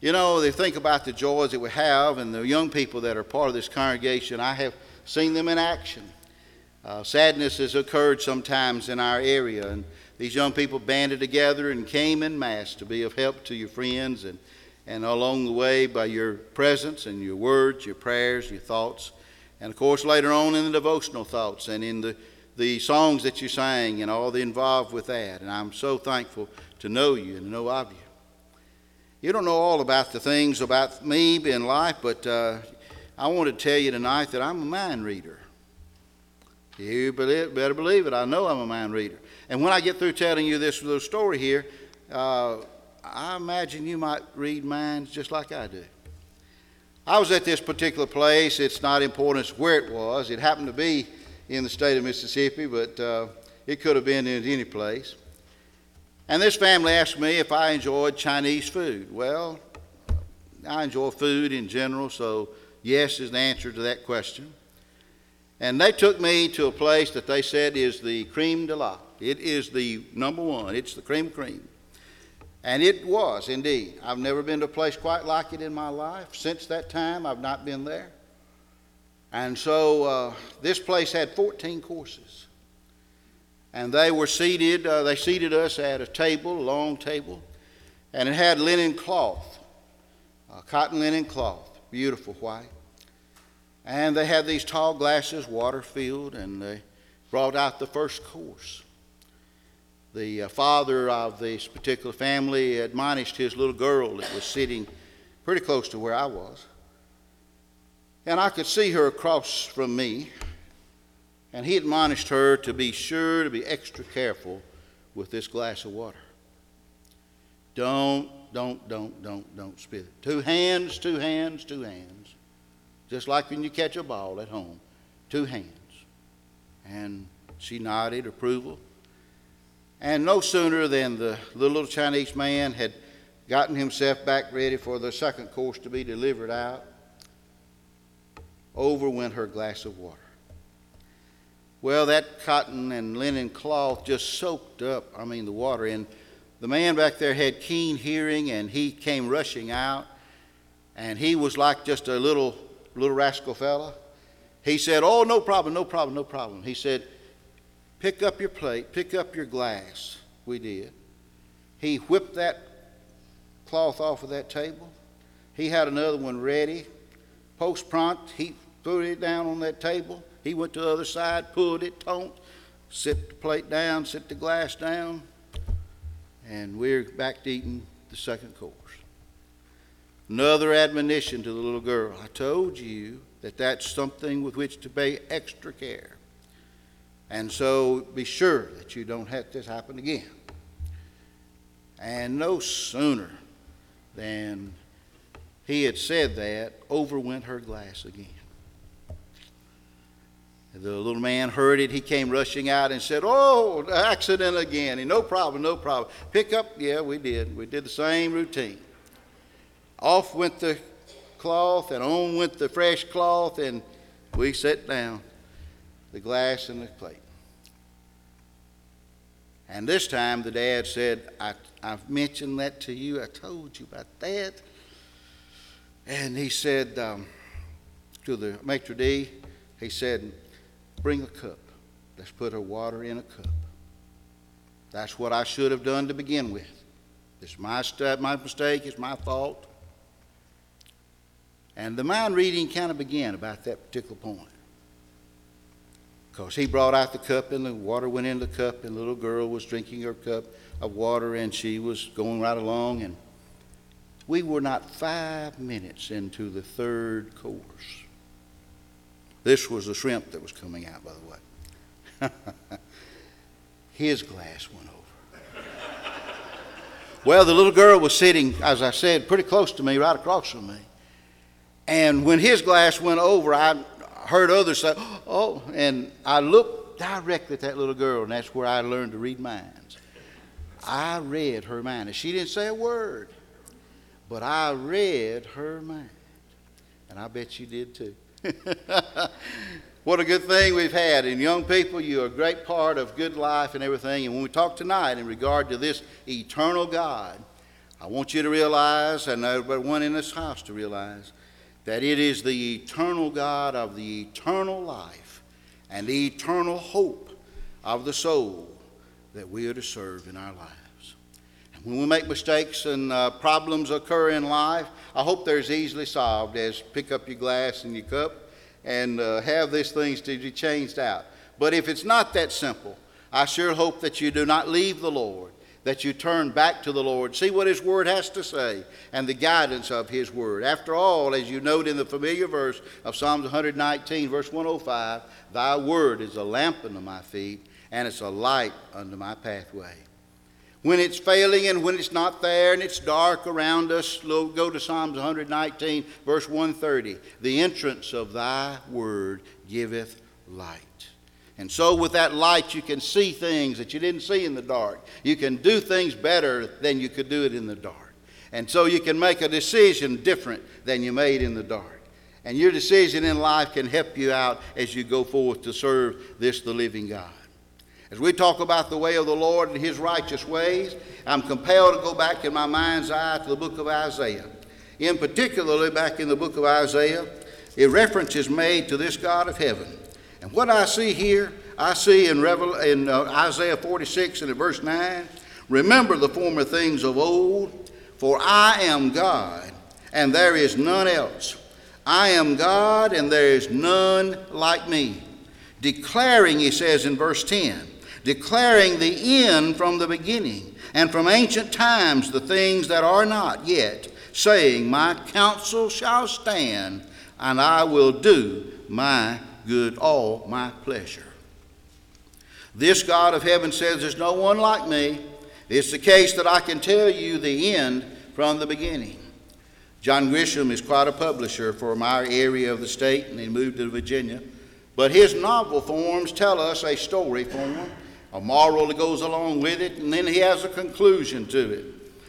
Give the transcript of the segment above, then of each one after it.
You know, they think about the joys that we have, and the young people that are part of this congregation, I have seen them in action. Uh, sadness has occurred sometimes in our area, and these young people banded together and came in mass to be of help to your friends, and, and along the way, by your presence and your words, your prayers, your thoughts, and of course, later on in the devotional thoughts and in the, the songs that you sang and all the involved with that. And I'm so thankful to know you and to know of you. You don't know all about the things about me in life, but uh, I want to tell you tonight that I'm a mind reader. You better believe it. I know I'm a mind reader. And when I get through telling you this little story here, uh, I imagine you might read minds just like I do. I was at this particular place. It's not important where it was. It happened to be in the state of Mississippi, but uh, it could have been in any place. And this family asked me if I enjoyed Chinese food. Well, I enjoy food in general, so yes is the answer to that question. And they took me to a place that they said is the creme de la. It is the number one, it's the cream cream. And it was indeed. I've never been to a place quite like it in my life. Since that time, I've not been there. And so uh, this place had 14 courses. And they were seated, uh, they seated us at a table, a long table, and it had linen cloth, uh, cotton linen cloth, beautiful white. And they had these tall glasses, water filled, and they brought out the first course. The uh, father of this particular family admonished his little girl that was sitting pretty close to where I was. And I could see her across from me and he admonished her to be sure to be extra careful with this glass of water. Don't, don't, don't, don't, don't spit it. Two hands, two hands, two hands. Just like when you catch a ball at home. Two hands. And she nodded approval. And no sooner than the little Chinese man had gotten himself back ready for the second course to be delivered out, over went her glass of water. Well, that cotton and linen cloth just soaked up, I mean, the water. And the man back there had keen hearing, and he came rushing out. And he was like just a little, little rascal fella. He said, Oh, no problem, no problem, no problem. He said, Pick up your plate, pick up your glass. We did. He whipped that cloth off of that table. He had another one ready. Post prompt, he threw it down on that table. He went to the other side, pulled it, tonked, set the plate down, set the glass down, and we're back to eating the second course. Another admonition to the little girl. I told you that that's something with which to pay extra care. And so be sure that you don't have this happen again. And no sooner than he had said that, over went her glass again. The little man heard it. He came rushing out and said, Oh, accident again. And no problem, no problem. Pick up. Yeah, we did. We did the same routine. Off went the cloth, and on went the fresh cloth, and we set down, the glass and the plate. And this time the dad said, I, I've mentioned that to you. I told you about that. And he said um, to the maitre d', he said, Bring a cup. Let's put her water in a cup. That's what I should have done to begin with. It's my, st- my mistake, it's my fault. And the mind reading kind of began about that particular point. Because he brought out the cup and the water went in the cup, and the little girl was drinking her cup of water and she was going right along. And we were not five minutes into the third course. This was the shrimp that was coming out, by the way. His glass went over. well, the little girl was sitting, as I said, pretty close to me, right across from me. And when his glass went over, I heard others say, Oh, and I looked directly at that little girl, and that's where I learned to read minds. I read her mind. And she didn't say a word, but I read her mind. And I bet you did too. what a good thing we've had. And young people, you're a great part of good life and everything. And when we talk tonight in regard to this eternal God, I want you to realize, and everyone in this house to realize, that it is the eternal God of the eternal life and the eternal hope of the soul that we are to serve in our lives. When we make mistakes and uh, problems occur in life, I hope they're as easily solved as pick up your glass and your cup and uh, have these things to be changed out. But if it's not that simple, I sure hope that you do not leave the Lord, that you turn back to the Lord, see what His Word has to say, and the guidance of His Word. After all, as you note in the familiar verse of Psalms 119, verse 105, Thy Word is a lamp unto my feet, and it's a light unto my pathway. When it's failing and when it's not there and it's dark around us, go to Psalms 119, verse 130. The entrance of thy word giveth light. And so, with that light, you can see things that you didn't see in the dark. You can do things better than you could do it in the dark. And so, you can make a decision different than you made in the dark. And your decision in life can help you out as you go forth to serve this, the living God. As we talk about the way of the Lord and his righteous ways, I'm compelled to go back in my mind's eye to the book of Isaiah. In particularly back in the book of Isaiah, a reference is made to this God of heaven. And what I see here, I see in, Revel- in uh, Isaiah 46 and in verse 9, remember the former things of old, for I am God, and there is none else. I am God, and there is none like me. Declaring, he says in verse 10, declaring the end from the beginning, and from ancient times the things that are not yet, saying, My counsel shall stand, and I will do my good, all my pleasure. This God of heaven says, There's no one like me. It's the case that I can tell you the end from the beginning. John Grisham is quite a publisher from our area of the state, and he moved to Virginia. But his novel forms tell us a story form a moral that goes along with it, and then he has a conclusion to it.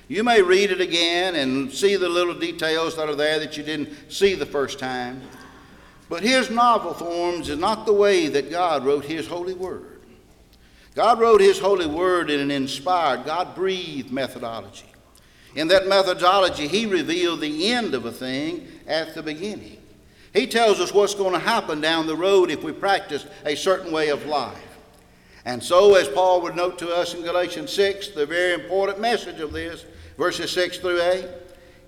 You may read it again and see the little details that are there that you didn't see the first time. But his novel forms is not the way that God wrote his holy word. God wrote his holy word in an inspired, God breathed methodology. In that methodology, he revealed the end of a thing at the beginning. He tells us what's going to happen down the road if we practice a certain way of life. And so, as Paul would note to us in Galatians 6, the very important message of this, verses 6 through 8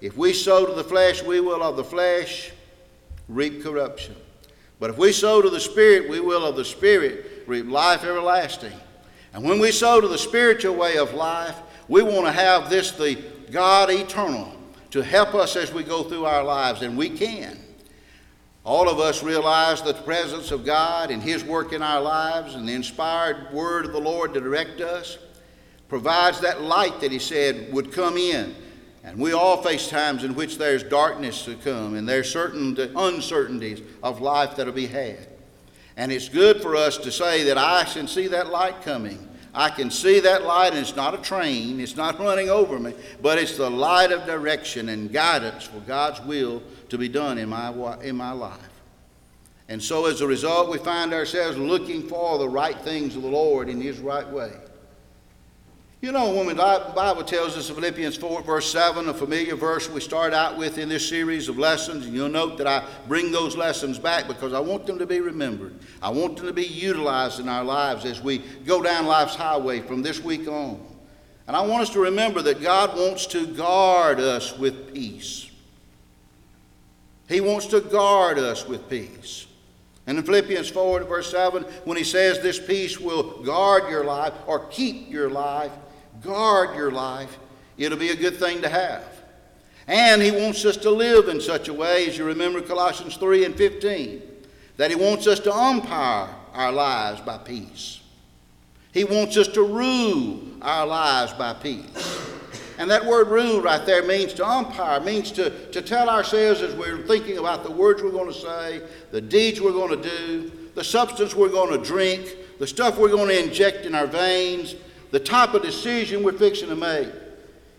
if we sow to the flesh, we will of the flesh reap corruption. But if we sow to the Spirit, we will of the Spirit reap life everlasting. And when we sow to the spiritual way of life, we want to have this, the God eternal, to help us as we go through our lives, and we can. All of us realize that the presence of God and His work in our lives and the inspired word of the Lord to direct us provides that light that He said would come in. And we all face times in which there's darkness to come and there's certain uncertainties of life that'll be had. And it's good for us to say that I can see that light coming. I can see that light, and it's not a train, it's not running over me, but it's the light of direction and guidance for God's will to be done in my, in my life. And so as a result, we find ourselves looking for the right things of the Lord in His right way. You know, when the Bible tells us in Philippians 4, verse 7, a familiar verse we start out with in this series of lessons, and you'll note that I bring those lessons back because I want them to be remembered. I want them to be utilized in our lives as we go down life's highway from this week on. And I want us to remember that God wants to guard us with peace. He wants to guard us with peace. And in Philippians 4 verse 7, when he says this peace will guard your life or keep your life, guard your life, it'll be a good thing to have. And he wants us to live in such a way, as you remember Colossians 3 and 15, that he wants us to umpire our lives by peace. He wants us to rule our lives by peace. And that word rule right there means to umpire, means to, to tell ourselves as we're thinking about the words we're going to say, the deeds we're going to do, the substance we're going to drink, the stuff we're going to inject in our veins, the type of decision we're fixing to make.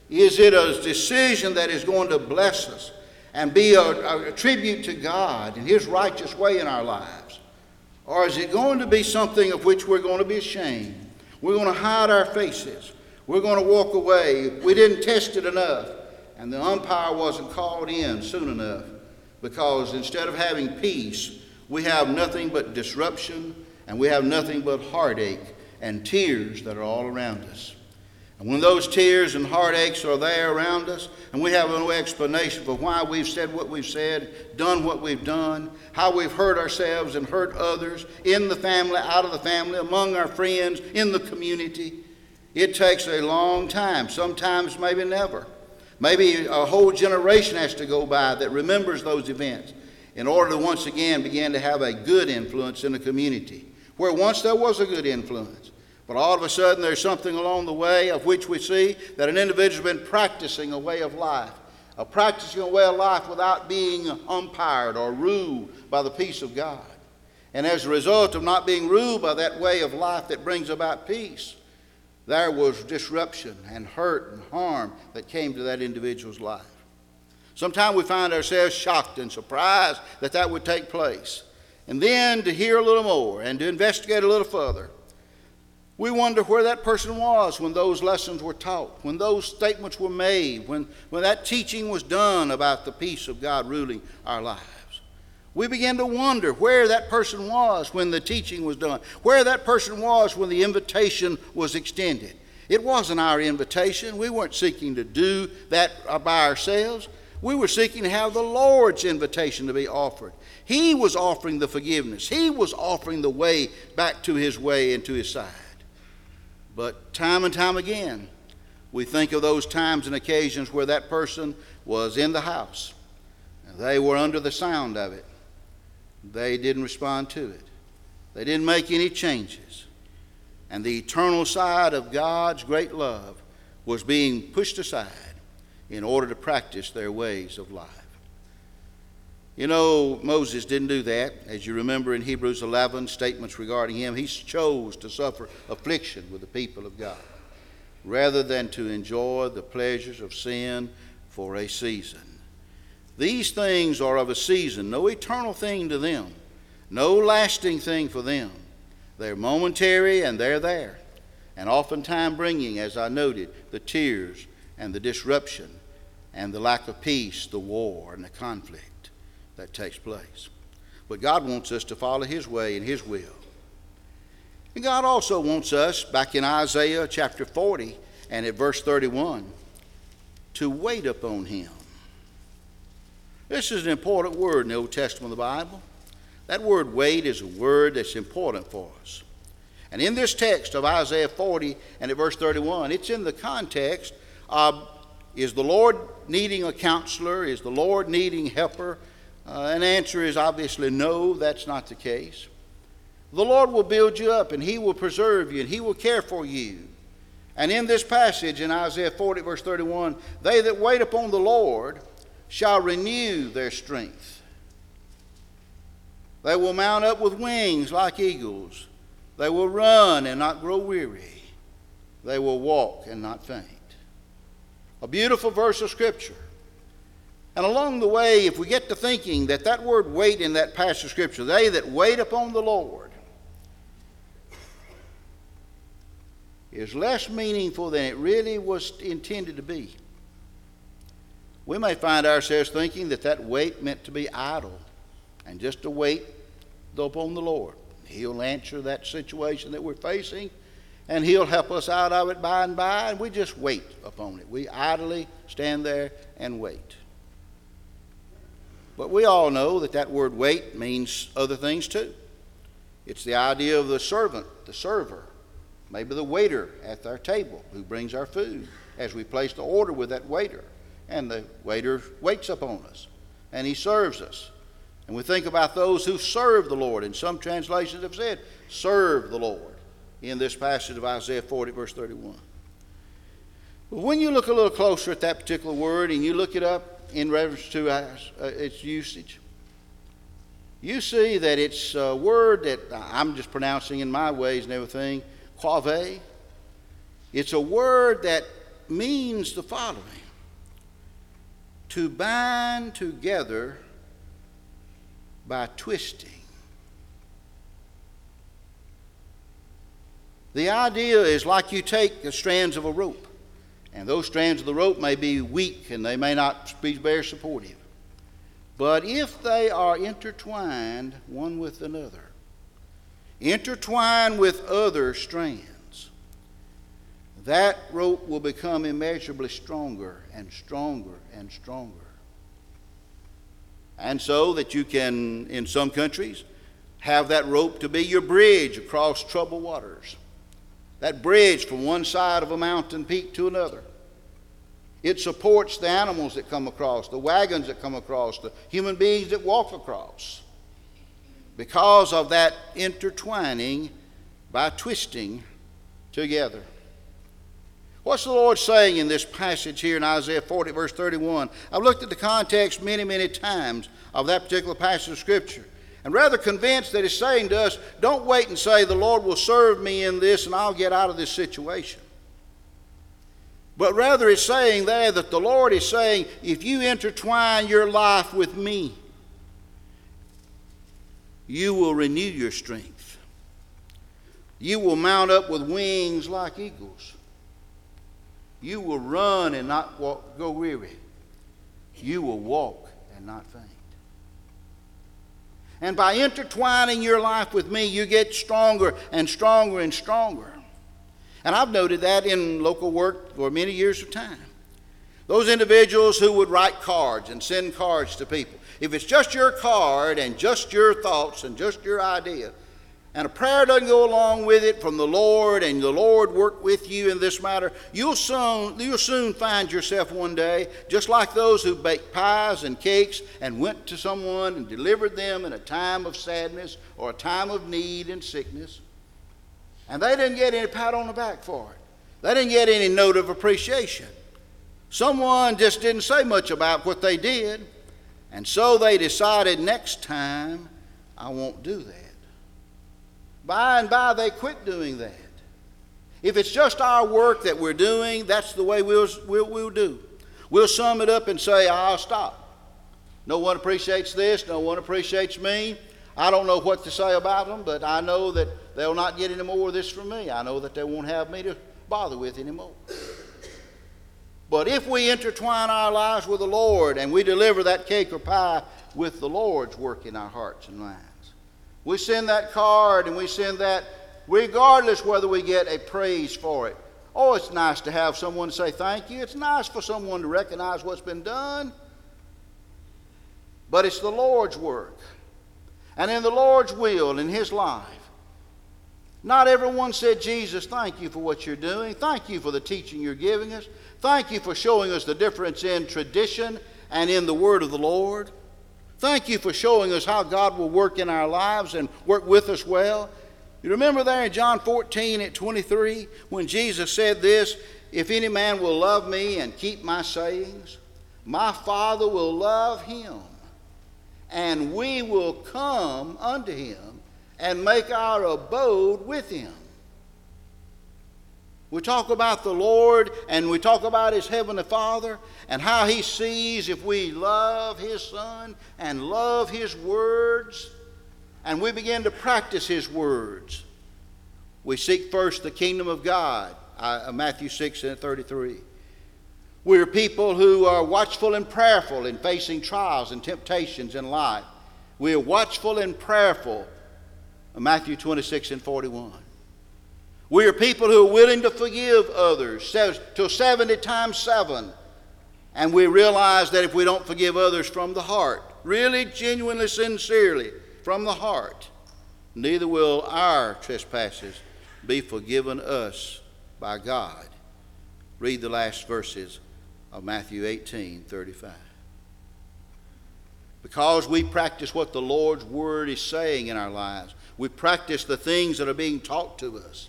Is it a decision that is going to bless us and be a, a tribute to God and His righteous way in our lives? Or is it going to be something of which we're going to be ashamed? We're going to hide our faces. We're going to walk away. We didn't test it enough. And the umpire wasn't called in soon enough because instead of having peace, we have nothing but disruption and we have nothing but heartache and tears that are all around us. And when those tears and heartaches are there around us, and we have no explanation for why we've said what we've said, done what we've done, how we've hurt ourselves and hurt others in the family, out of the family, among our friends, in the community, it takes a long time, sometimes maybe never. Maybe a whole generation has to go by that remembers those events in order to once again begin to have a good influence in the community, where once there was a good influence. But all of a sudden, there's something along the way of which we see that an individual has been practicing a way of life, of practicing a way of life without being umpired or ruled by the peace of God. And as a result of not being ruled by that way of life that brings about peace, there was disruption and hurt and harm that came to that individual's life. Sometimes we find ourselves shocked and surprised that that would take place. And then to hear a little more and to investigate a little further, we wonder where that person was when those lessons were taught, when those statements were made, when, when that teaching was done about the peace of God ruling our lives. We begin to wonder where that person was when the teaching was done, where that person was when the invitation was extended. It wasn't our invitation. We weren't seeking to do that by ourselves. We were seeking to have the Lord's invitation to be offered. He was offering the forgiveness, He was offering the way back to His way and to His side. But time and time again, we think of those times and occasions where that person was in the house. They were under the sound of it. They didn't respond to it. They didn't make any changes. And the eternal side of God's great love was being pushed aside in order to practice their ways of life. You know, Moses didn't do that. As you remember in Hebrews 11, statements regarding him, he chose to suffer affliction with the people of God rather than to enjoy the pleasures of sin for a season. These things are of a season, no eternal thing to them, no lasting thing for them. They're momentary and they're there, and oftentimes bringing, as I noted, the tears and the disruption and the lack of peace, the war and the conflict that takes place. But God wants us to follow His way and His will. And God also wants us, back in Isaiah chapter 40 and at verse 31, to wait upon Him. This is an important word in the Old Testament of the Bible. That word wait is a word that's important for us. And in this text of Isaiah 40 and at verse 31, it's in the context of is the Lord needing a counselor? Is the Lord needing helper? Uh, an answer is obviously no, that's not the case. The Lord will build you up and He will preserve you and He will care for you. And in this passage in Isaiah 40, verse 31, they that wait upon the Lord shall renew their strength. They will mount up with wings like eagles. They will run and not grow weary. They will walk and not faint. A beautiful verse of Scripture. And along the way, if we get to thinking that that word wait in that passage of Scripture, they that wait upon the Lord, is less meaningful than it really was intended to be. We may find ourselves thinking that that wait meant to be idle and just to wait upon the Lord. He'll answer that situation that we're facing and He'll help us out of it by and by, and we just wait upon it. We idly stand there and wait. But we all know that that word wait means other things too. It's the idea of the servant, the server, maybe the waiter at our table who brings our food as we place the order with that waiter. And the waiter waits upon us and he serves us. And we think about those who serve the Lord. And some translations have said, serve the Lord in this passage of Isaiah 40, verse 31. But when you look a little closer at that particular word and you look it up in reference to uh, its usage. You see that it's a word that I'm just pronouncing in my ways and everything, quave. It's a word that means the following to bind together by twisting. The idea is like you take the strands of a rope, and those strands of the rope may be weak and they may not be very supportive. But if they are intertwined one with another, intertwined with other strands, that rope will become immeasurably stronger and stronger and stronger. And so that you can, in some countries, have that rope to be your bridge across troubled waters. That bridge from one side of a mountain peak to another. It supports the animals that come across, the wagons that come across, the human beings that walk across. Because of that intertwining by twisting together. What's the Lord saying in this passage here in Isaiah 40, verse 31? I've looked at the context many, many times of that particular passage of Scripture and rather convinced that he's saying to us, don't wait and say, the Lord will serve me in this and I'll get out of this situation. But rather, it's saying there that the Lord is saying, if you intertwine your life with me, you will renew your strength. You will mount up with wings like eagles. You will run and not walk, go weary. You will walk and not faint. And by intertwining your life with me, you get stronger and stronger and stronger. And I've noted that in local work for many years of time. Those individuals who would write cards and send cards to people. If it's just your card and just your thoughts and just your idea, and a prayer doesn't go along with it from the Lord, and the Lord work with you in this matter, you'll soon, you'll soon find yourself one day just like those who baked pies and cakes and went to someone and delivered them in a time of sadness or a time of need and sickness. And they didn't get any pat on the back for it. They didn't get any note of appreciation. Someone just didn't say much about what they did, and so they decided next time I won't do that. By and by, they quit doing that. If it's just our work that we're doing, that's the way we'll, we'll, we'll do. We'll sum it up and say, I'll stop. No one appreciates this, no one appreciates me. I don't know what to say about them, but I know that they'll not get any more of this from me. I know that they won't have me to bother with anymore. But if we intertwine our lives with the Lord and we deliver that cake or pie with the Lord's work in our hearts and minds, we send that card and we send that regardless whether we get a praise for it. Oh, it's nice to have someone say thank you. It's nice for someone to recognize what's been done. But it's the Lord's work. And in the Lord's will, in His life. Not everyone said, Jesus, thank you for what you're doing. Thank you for the teaching you're giving us. Thank you for showing us the difference in tradition and in the word of the Lord. Thank you for showing us how God will work in our lives and work with us well. You remember there in John 14 at 23 when Jesus said this If any man will love me and keep my sayings, my Father will love him, and we will come unto him and make our abode with him. We talk about the Lord and we talk about His Heavenly Father and how He sees if we love His Son and love His words and we begin to practice His words. We seek first the kingdom of God, uh, Matthew 6 and 33. We're people who are watchful and prayerful in facing trials and temptations in life. We are watchful and prayerful, Matthew 26 and 41. We are people who are willing to forgive others till 70 times 7. And we realize that if we don't forgive others from the heart, really, genuinely, sincerely, from the heart, neither will our trespasses be forgiven us by God. Read the last verses of Matthew 18 35. Because we practice what the Lord's Word is saying in our lives, we practice the things that are being taught to us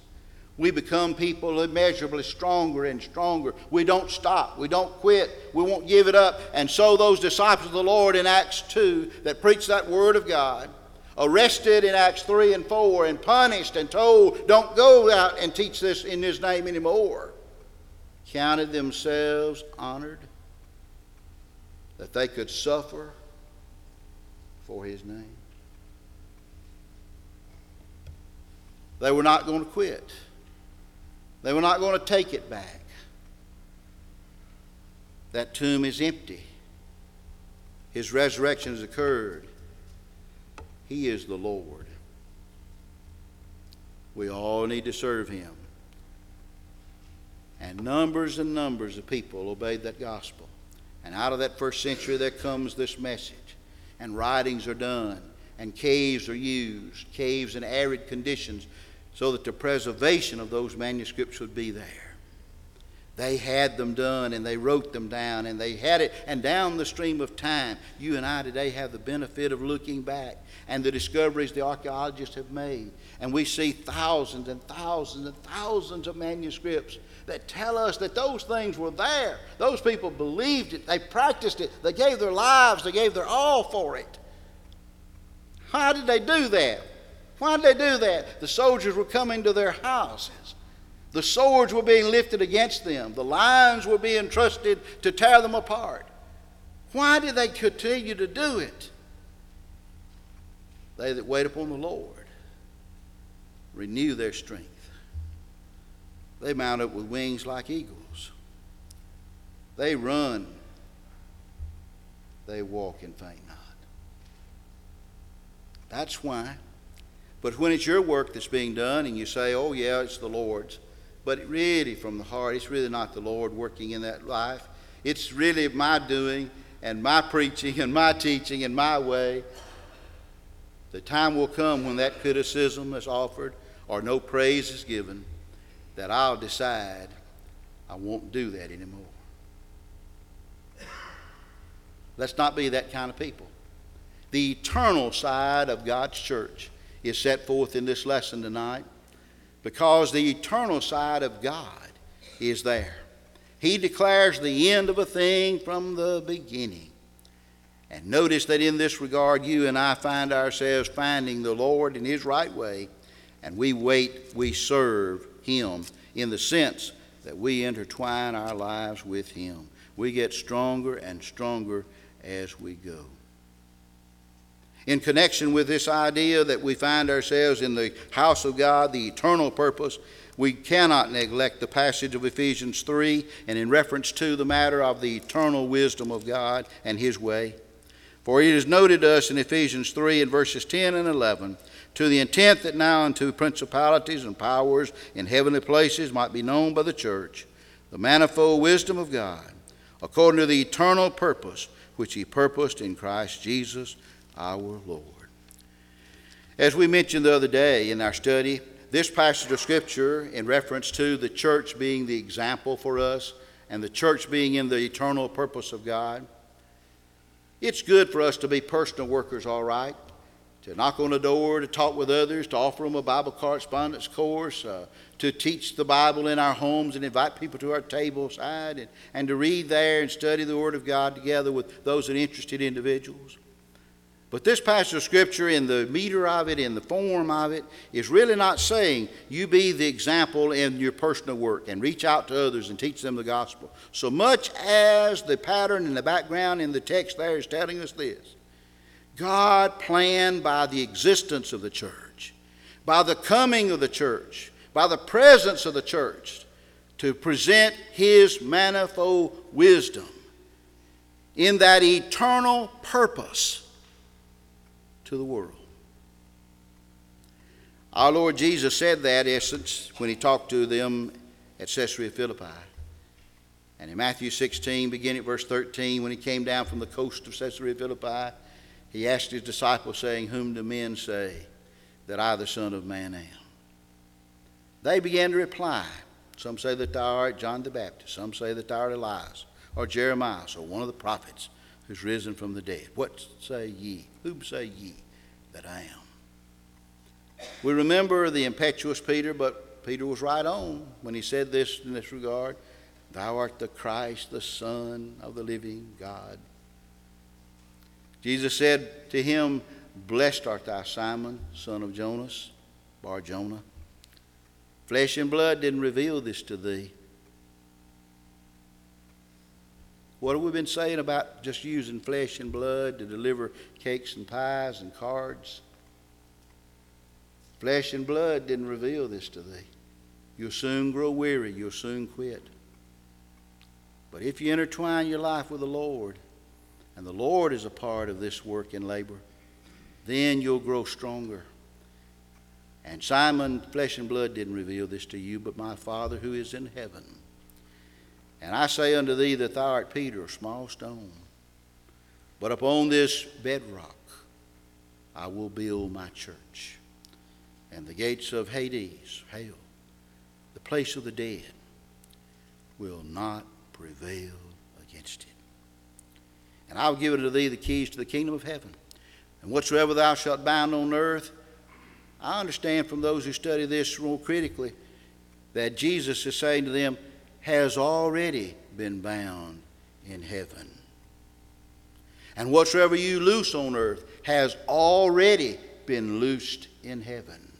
we become people immeasurably stronger and stronger. We don't stop. We don't quit. We won't give it up. And so, those disciples of the Lord in Acts 2 that preached that Word of God, arrested in Acts 3 and 4, and punished and told, don't go out and teach this in His name anymore, counted themselves honored that they could suffer for His name. They were not going to quit. They were not going to take it back. That tomb is empty. His resurrection has occurred. He is the Lord. We all need to serve Him. And numbers and numbers of people obeyed that gospel. And out of that first century, there comes this message. And writings are done, and caves are used, caves in arid conditions, so that the preservation of those manuscripts would be there. They had them done and they wrote them down and they had it. And down the stream of time, you and I today have the benefit of looking back and the discoveries the archaeologists have made. And we see thousands and thousands and thousands of manuscripts that tell us that those things were there. Those people believed it, they practiced it, they gave their lives, they gave their all for it. How did they do that? Why did they do that? The soldiers were coming to their houses. The swords were being lifted against them. The lions were being trusted to tear them apart. Why did they continue to do it? They that wait upon the Lord renew their strength. They mount up with wings like eagles. They run. They walk and faint not. That's why. But when it's your work that's being done and you say, oh, yeah, it's the Lord's, but really from the heart, it's really not the Lord working in that life. It's really my doing and my preaching and my teaching and my way. The time will come when that criticism is offered or no praise is given that I'll decide I won't do that anymore. Let's not be that kind of people. The eternal side of God's church is set forth in this lesson tonight because the eternal side of God is there. He declares the end of a thing from the beginning. And notice that in this regard, you and I find ourselves finding the Lord in His right way, and we wait, we serve Him in the sense that we intertwine our lives with Him. We get stronger and stronger as we go. In connection with this idea that we find ourselves in the house of God, the eternal purpose, we cannot neglect the passage of Ephesians 3 and in reference to the matter of the eternal wisdom of God and His way. For it is noted to us in Ephesians 3 in verses 10 and 11 to the intent that now unto principalities and powers in heavenly places might be known by the church the manifold wisdom of God, according to the eternal purpose which He purposed in Christ Jesus our Lord. As we mentioned the other day in our study, this passage of Scripture, in reference to the church being the example for us and the church being in the eternal purpose of God, it's good for us to be personal workers, all right to knock on a door, to talk with others, to offer them a Bible correspondence course, uh, to teach the Bible in our homes and invite people to our table side, and, and to read there and study the Word of God together with those interested individuals. But this passage of Scripture, in the meter of it, in the form of it, is really not saying you be the example in your personal work and reach out to others and teach them the gospel. So much as the pattern and the background in the text there is telling us this God planned by the existence of the church, by the coming of the church, by the presence of the church, to present His manifold wisdom in that eternal purpose to the world. Our Lord Jesus said that essence when He talked to them at Caesarea Philippi. And in Matthew 16, beginning at verse 13, when He came down from the coast of Caesarea Philippi, he asked his disciples, saying, Whom do men say that I, the Son of Man, am? They began to reply. Some say that thou art John the Baptist. Some say that thou art Elias, or Jeremiah, or one of the prophets who's risen from the dead. What say ye? Whom say ye that I am? We remember the impetuous Peter, but Peter was right on when he said this in this regard Thou art the Christ, the Son of the living God. Jesus said to him, Blessed art thou, Simon, son of Jonas, Bar Jonah. Flesh and blood didn't reveal this to thee. What have we been saying about just using flesh and blood to deliver cakes and pies and cards? Flesh and blood didn't reveal this to thee. You'll soon grow weary. You'll soon quit. But if you intertwine your life with the Lord, and the Lord is a part of this work and labor, then you'll grow stronger. And Simon, flesh and blood didn't reveal this to you, but my Father who is in heaven. And I say unto thee that thou art Peter, a small stone. But upon this bedrock I will build my church. And the gates of Hades, hell, the place of the dead, will not prevail against it. And I will give unto thee the keys to the kingdom of heaven. And whatsoever thou shalt bind on earth, I understand from those who study this more critically that Jesus is saying to them, has already been bound in heaven. And whatsoever you loose on earth has already been loosed in heaven.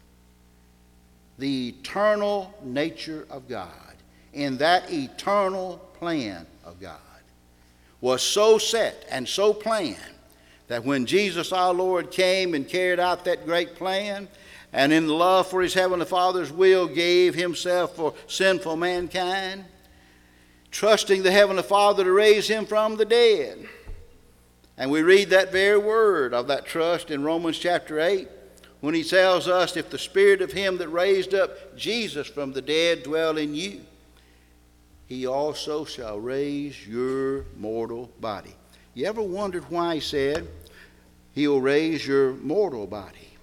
The eternal nature of God, in that eternal plan of God, was so set and so planned that when Jesus our Lord came and carried out that great plan, and in love for his heavenly Father's will gave himself for sinful mankind, trusting the heavenly Father to raise him from the dead. And we read that very word of that trust in Romans chapter 8 when he tells us, If the spirit of him that raised up Jesus from the dead dwell in you, he also shall raise your mortal body. You ever wondered why he said, He'll raise your mortal body?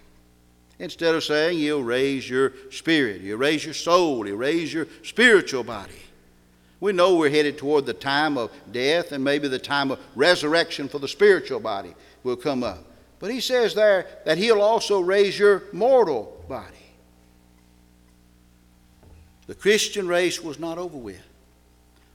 Instead of saying he'll raise your spirit, he'll raise your soul, he'll raise your spiritual body. We know we're headed toward the time of death and maybe the time of resurrection for the spiritual body will come up. But he says there that he'll also raise your mortal body. The Christian race was not over with.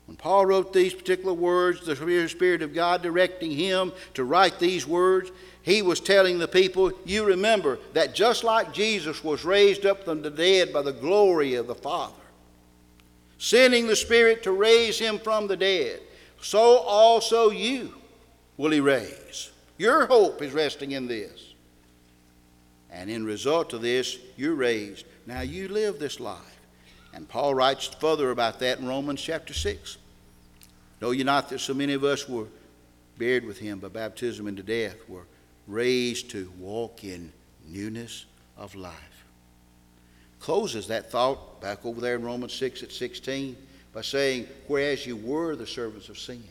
When Paul wrote these particular words, the Spirit of God directing him to write these words, he was telling the people, You remember that just like Jesus was raised up from the dead by the glory of the Father, sending the Spirit to raise him from the dead, so also you will he raise. Your hope is resting in this. And in result of this, you're raised. Now you live this life. And Paul writes further about that in Romans chapter 6. Know you not that so many of us were buried with him by baptism into death, were raised to walk in newness of life. Closes that thought back over there in Romans 6 at 16 by saying, Whereas you were the servants of sin,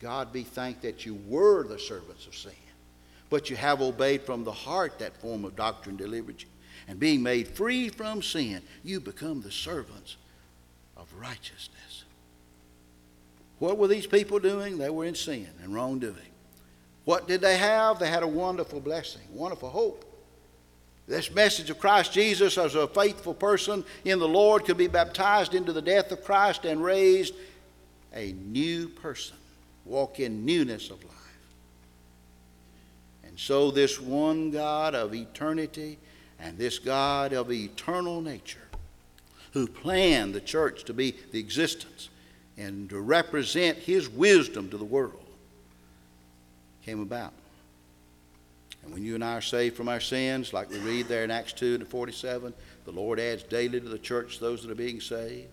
God be thanked that you were the servants of sin, but you have obeyed from the heart that form of doctrine delivered you. And being made free from sin, you become the servants of righteousness. What were these people doing? They were in sin and wrongdoing. What did they have? They had a wonderful blessing, wonderful hope. This message of Christ Jesus as a faithful person in the Lord could be baptized into the death of Christ and raised a new person, walk in newness of life. And so, this one God of eternity and this God of eternal nature, who planned the church to be the existence and to represent his wisdom to the world, came about. And when you and I are saved from our sins, like we read there in Acts 2 and 47, the Lord adds daily to the church those that are being saved.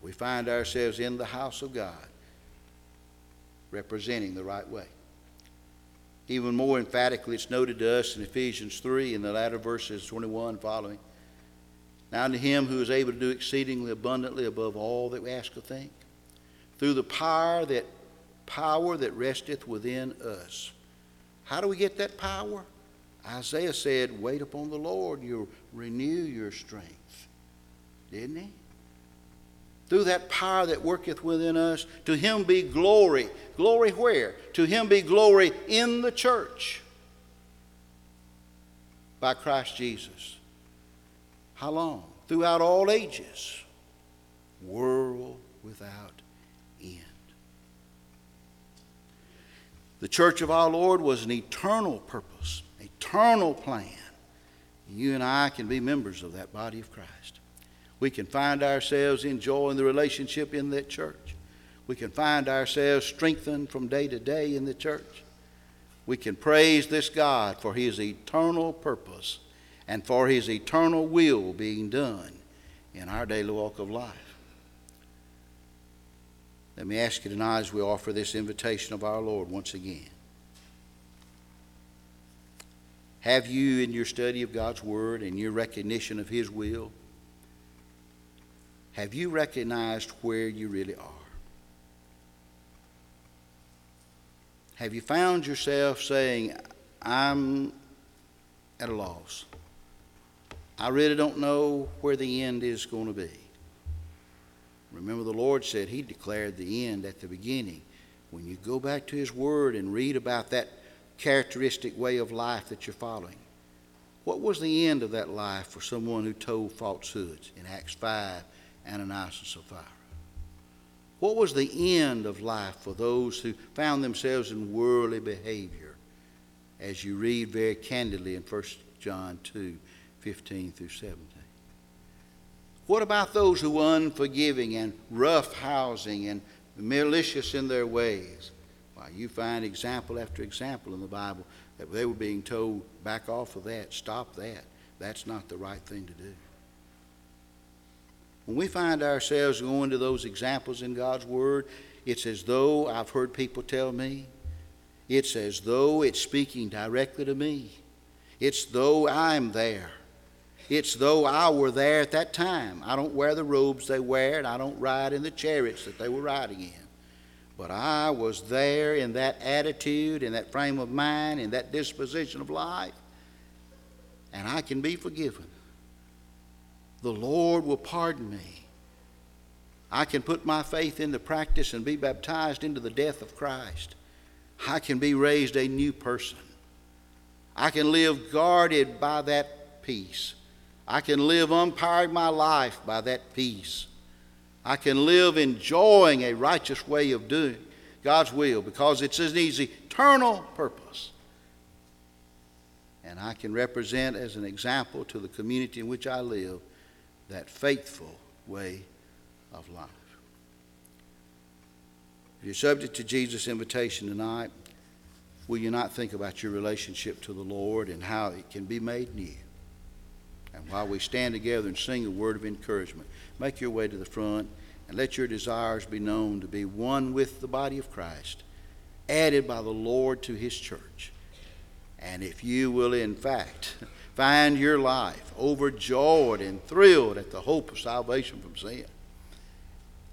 We find ourselves in the house of God, representing the right way. Even more emphatically, it's noted to us in Ephesians 3 in the latter verses 21 following. Now, unto him who is able to do exceedingly abundantly above all that we ask or think, through the power that power that resteth within us. How do we get that power? Isaiah said, Wait upon the Lord, you'll renew your strength. Didn't he? Through that power that worketh within us, to him be glory. Glory where? To him be glory in the church by Christ Jesus. How long? Throughout all ages, world without The church of our Lord was an eternal purpose, eternal plan. You and I can be members of that body of Christ. We can find ourselves enjoying the relationship in that church. We can find ourselves strengthened from day to day in the church. We can praise this God for his eternal purpose and for his eternal will being done in our daily walk of life. Let me ask you tonight as we offer this invitation of our Lord once again. Have you, in your study of God's Word and your recognition of His will, have you recognized where you really are? Have you found yourself saying, I'm at a loss? I really don't know where the end is going to be. Remember, the Lord said He declared the end at the beginning. When you go back to His Word and read about that characteristic way of life that you're following, what was the end of that life for someone who told falsehoods in Acts 5, Ananias and Sapphira? What was the end of life for those who found themselves in worldly behavior, as you read very candidly in 1 John 2 15 through 17? What about those who were unforgiving and rough housing and malicious in their ways? Why, you find example after example in the Bible that they were being told, back off of that, stop that. That's not the right thing to do. When we find ourselves going to those examples in God's Word, it's as though I've heard people tell me, it's as though it's speaking directly to me. It's though I'm there. It's though I were there at that time. I don't wear the robes they wear, and I don't ride in the chariots that they were riding in. But I was there in that attitude, in that frame of mind, in that disposition of life, and I can be forgiven. The Lord will pardon me. I can put my faith into practice and be baptized into the death of Christ. I can be raised a new person. I can live guarded by that peace. I can live umpired my life by that peace. I can live enjoying a righteous way of doing God's will because it's His eternal purpose. And I can represent as an example to the community in which I live that faithful way of life. If you're subject to Jesus' invitation tonight, will you not think about your relationship to the Lord and how it can be made new? And while we stand together and sing a word of encouragement, make your way to the front and let your desires be known to be one with the body of Christ, added by the Lord to his church. And if you will, in fact, find your life overjoyed and thrilled at the hope of salvation from sin,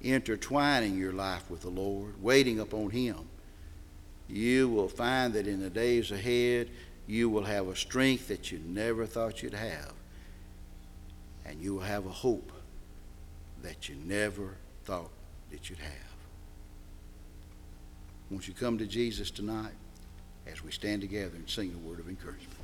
intertwining your life with the Lord, waiting upon him, you will find that in the days ahead, you will have a strength that you never thought you'd have and you will have a hope that you never thought that you'd have. Won't you come to Jesus tonight as we stand together and sing a word of encouragement?